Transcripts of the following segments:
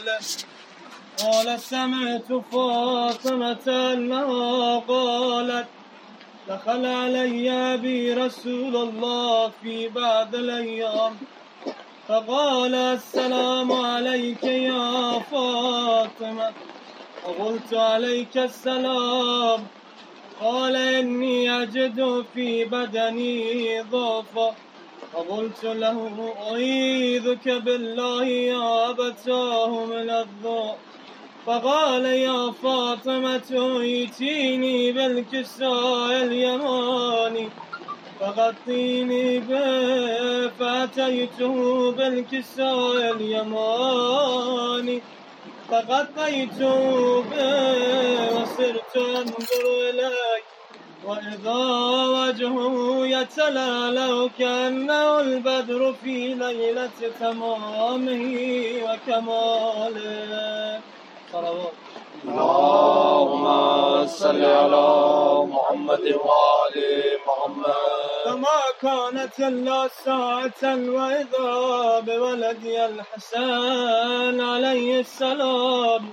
قوله قال سمعت فاطمة أنها قالت، دخل علي أبي رسول الله في بعض الأيام. فقال، السلام عليك يا فاطمة. فقلت، عليك السلام. قال، إني أجد في بدني ضعفا. فقلت له أعيذك بالله يا أبتاه من الضعف فقال يا فاطمة ائتيني بالكساء اليماني فغطيني به فأتيته بالكساء اليماني فغطيته به وصرت أنظر إليه وإذا وجهه يتلالو كأنه البدر في ليلة تمامه وكماله صلوات اللهم صل على محمد وآل محمد فما كانت إلا ساعة وإذا بولدي الحسن عليه السلام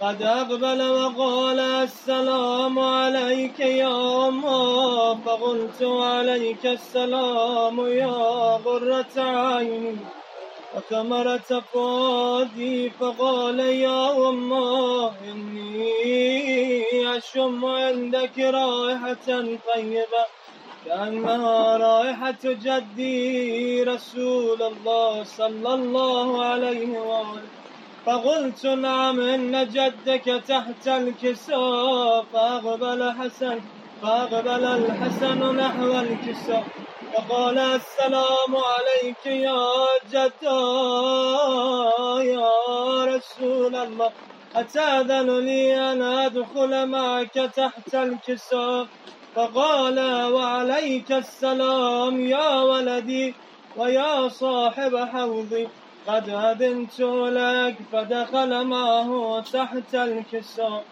قد أقبل وقال السلام عليك يا أما فقلت عليك السلام يا غرة عيني وثمرة فؤادي فقال يا أما إني أشم عندك رائحة طيبة كأنها رائحة جدي رسول الله صلى الله عليه وآله فقلت نعم إن جدك تحت الكساء، فأقبل حسن فأقبل الحسن نحو الكساء. فقال، السلام عليك يا جدا يا رسول الله. أتأذن لي أن أدخل معك تحت الكساء؟ فقال، وعليك السلام يا ولدي، ويا صاحب حوضي. قد أذنت لك فدخل معه تحت الكساء.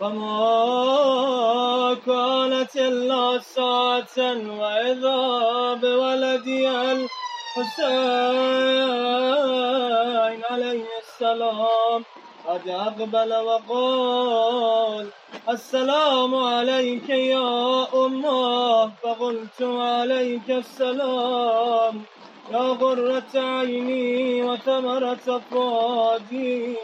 فما كانت إلا ساعة وإذا بولدي الحسين عليه السلام. قد أقبل وقال السلام عليك يا أمه، فقلت عليك السلام. يا غرة عيني وثمرة فؤادي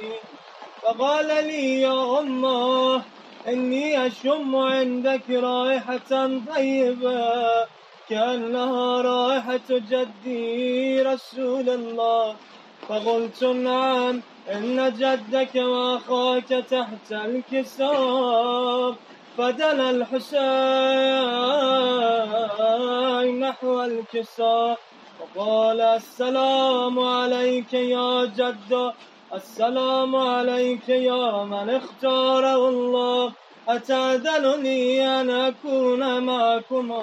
فقال لي يا أمه إني أشم عندك رائحة طيبة كأنها رائحة جدي رسول الله فقلت نعم إن جدك وأخاك تحت الكساء فدنا الحسين نحو الكساء وقال السلام عليك يا جد. السلام عليك يا من اختاره الله أتأذنني أن أكون معكما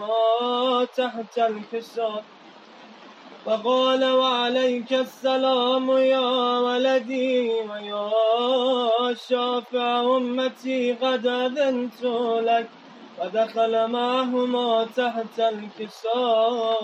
تحت الكساء فقال، وعليك السلام يا ولدي ويا شافع أمتي. قد أذنت لك فدخل معهما تحت الكساء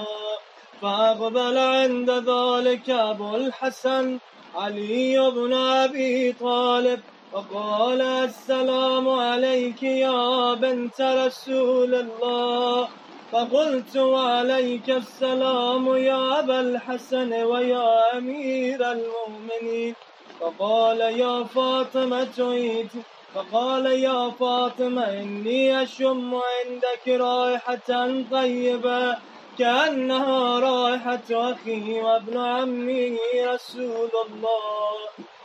فأقبل عند ذلك أبو الحسن علي بن أبي طالب وقال السلام عليك يا بنت رسول الله. فقلت وعليك السلام يا أبا الحسن ويا أمير المؤمنين. فقال يا فاطمة عيد. فقال يا فاطمة إني أشم عندك رائحة طيبة. كأنها رائحة أخي وابن عمي رسول الله.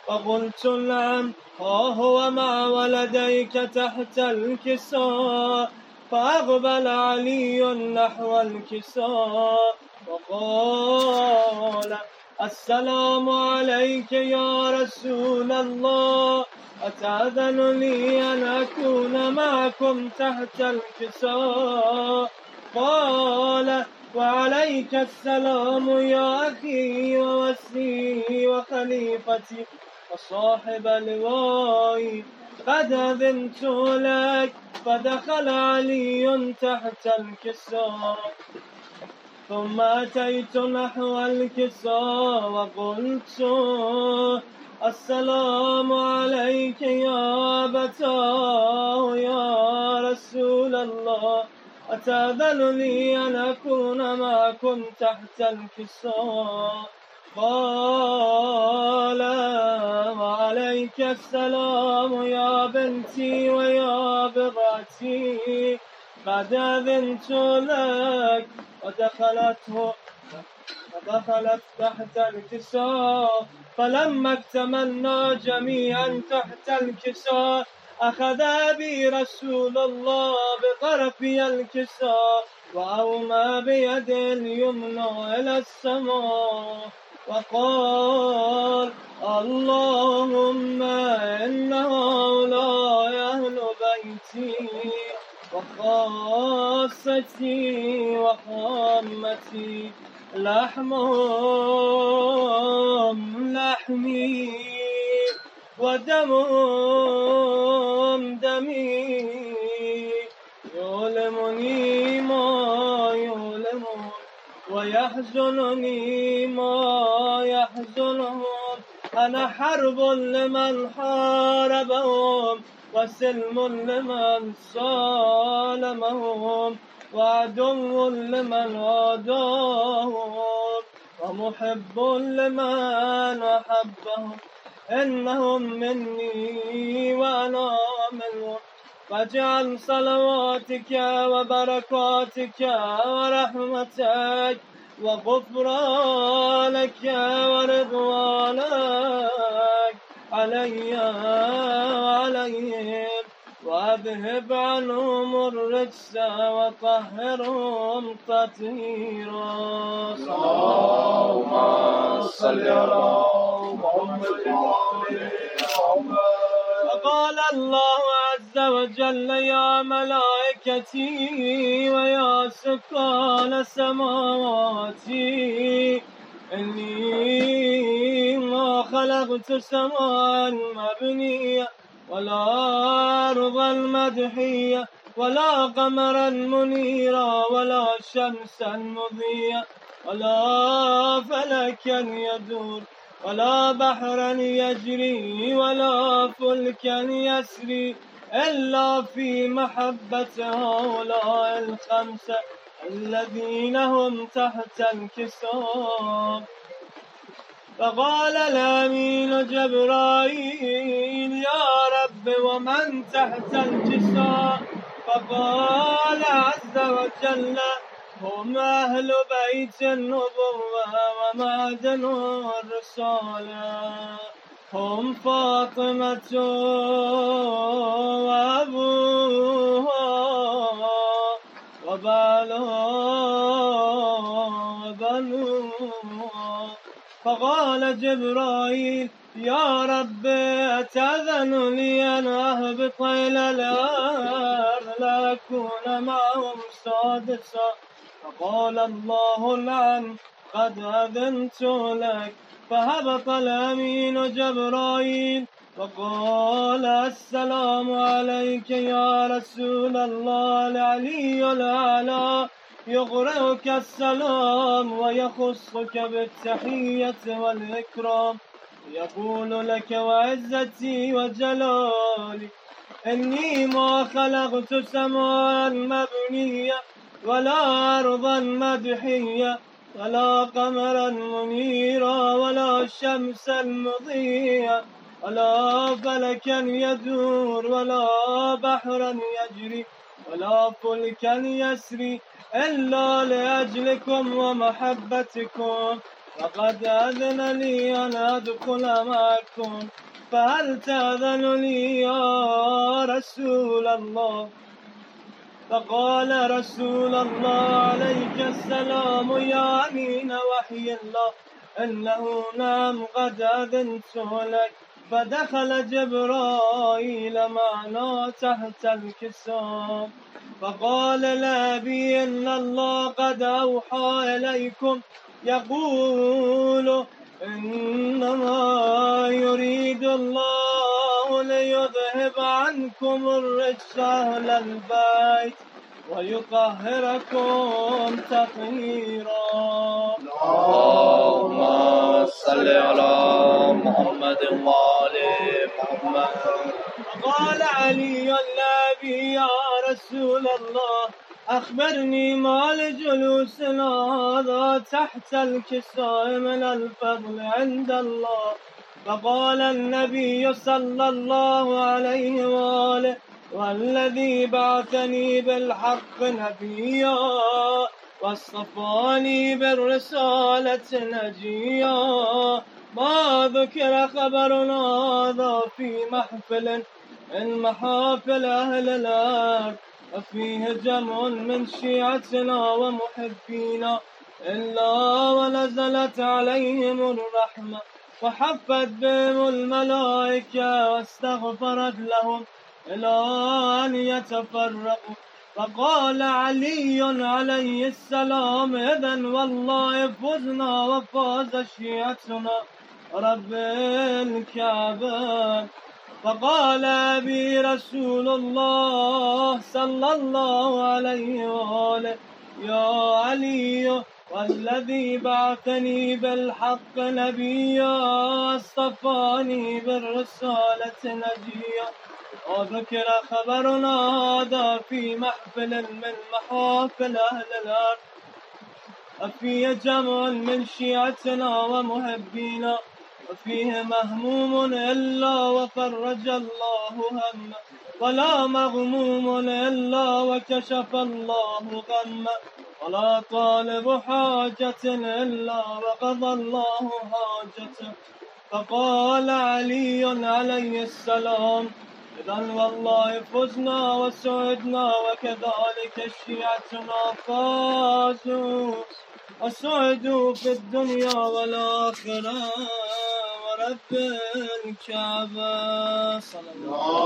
فقلت نعم ها هو مع ولديك تحت الكساء. فأقبل علي نحو الكساء. وقال السلام عليك يا رسول الله. أتأذن لي أن أكون معكم تحت الكساء؟ قال وعليك السلام يا أخي ووسي وخليفتي وصاحب لوائي قد أذنت لك، فدخل علي تحت الكساء. ثم أتيت نحو الكساء وقلت السلام عليك يا أبتاه يا رسول الله. أتأذن أن أكون معكم تحت الكساء قال، وعليك السلام يا بنتي ويا بضعتي قد أذنت لك؟ ودخلته فدخلت تحت الكساء فلما اكتملنا جميعا تحت الكساء أخذ بي رسول الله بطرفي الكساء وأومى بيد اليمنى إلى السماء وقال اللهم إن هؤلاء أهل بيتي وخاصتي وخامتي لحمهم لحمي ودمهم دمي يؤلمني ما يؤلمون ويحزنني ما يحزنهم أنا حرب لمن حاربهم وسلم لمن صالمهم وعدو لمن عاداهم ومحب لمن أحبهم إنهم مني وأنا منهم. فاجعل صلواتك وبركاتك ورحمتك وغفرانك ورضوانك علي وعليهم. واذهب عنهم الرجس وطهرهم تطهيرا. اللهم صل على محمد وعلى وقال الله عز وجل يا ملائكتي ويا سكان سماواتي إني ما خلقت سماء مبنية. ولا أرضا مدحية ولا قمرا منيرا ولا شمسا مضيا ولا فلكا يدور ولا بحرا يجري ولا فلكا يسري إلا في محبة هؤلاء الخمسة الذين هم تحت الكساء فقال الأمين جبرائيل، يا رب، ومن تحت الكساء فقال عز وجل، هم أهل بيت النبوة ومعدن الرسالة. هم فاطمة وأبوها وبالها وبنوها. فقال جبرائيل، يا رب، أتأذن لي أن أهبط إلى الأرض لأكون معهم سادسا؟ فقال الله نعم قد أذنت لك. فهبط الأمين جبرائيل وقال، السلام عليك يا رسول الله، العلي الأعلى. يغرئك السلام ويخصك بالتحية والإكرام. يقول لك وعزتي وجلالي، إني ما خلقت سماء مبنية ولا أرضا مدحية ولا قمرا منيرا ولا شمسا مضيا ولا فلكا يدور ولا بحرا يجري ولا فلكا يسري. إلا لأجلكم ومحبتكم، وقد أذن لي أن أدخل معكم، فهل تأذن لي يا رسول الله؟ فقال رسول الله عليك السلام، يا أمين وحي الله، إنه نام قد أذنت لك. فدخل جبرائيل معنا تحت الكساء. فقال لأبي إن الله قد أوحى إليكم. يقول إنما يريد الله ليذهب عنكم الرجس أهل البيت ويطهركم تطهيرا. اللهم صل على محمد وآل محمد. قال علي النبي يا رسول الله أخبرني ما لجلوسنا هذا تحت الكساء من الفضل عند الله فقال النبي صلى الله عليه وآله والذي بعثني بالحق نبيا واصطفاني بالرسالة نجيا ما ذكر خبرنا هذا في محفل من محافل أهل الأرض وفيه جمع من شيعتنا ومحبينا إلا ونزلت عليهم الرحمة، وحفت بهم الملائكة واستغفرت لهم إلى أن يتفرقوا. فقال علي عليه السلام، إذا والله فزنا وفاز شيعتنا. رب الكعبة. فقال أبي رسول الله صلى الله عليه وآله، يا علي، والذي بعثني بالحق نبيا، اصطفاني بالرسالة نجيا. وذكر خبرنا هذا في محفل من محافل أهل الأرض وفيه جمع من شيعتنا ومحبينا وفيه مهموم إلا وفرج الله همه ولا مغموم إلا وكشف الله غمه ولا طالب حاجة إلا وقضى الله حاجته فقال علي عليه السلام إذا والله فزنا وسعدنا وكذلك شيعتنا فازوا. وسعدوا في الدنيا والآخرة ورب الكعبة. صلى الله عليه وسلم.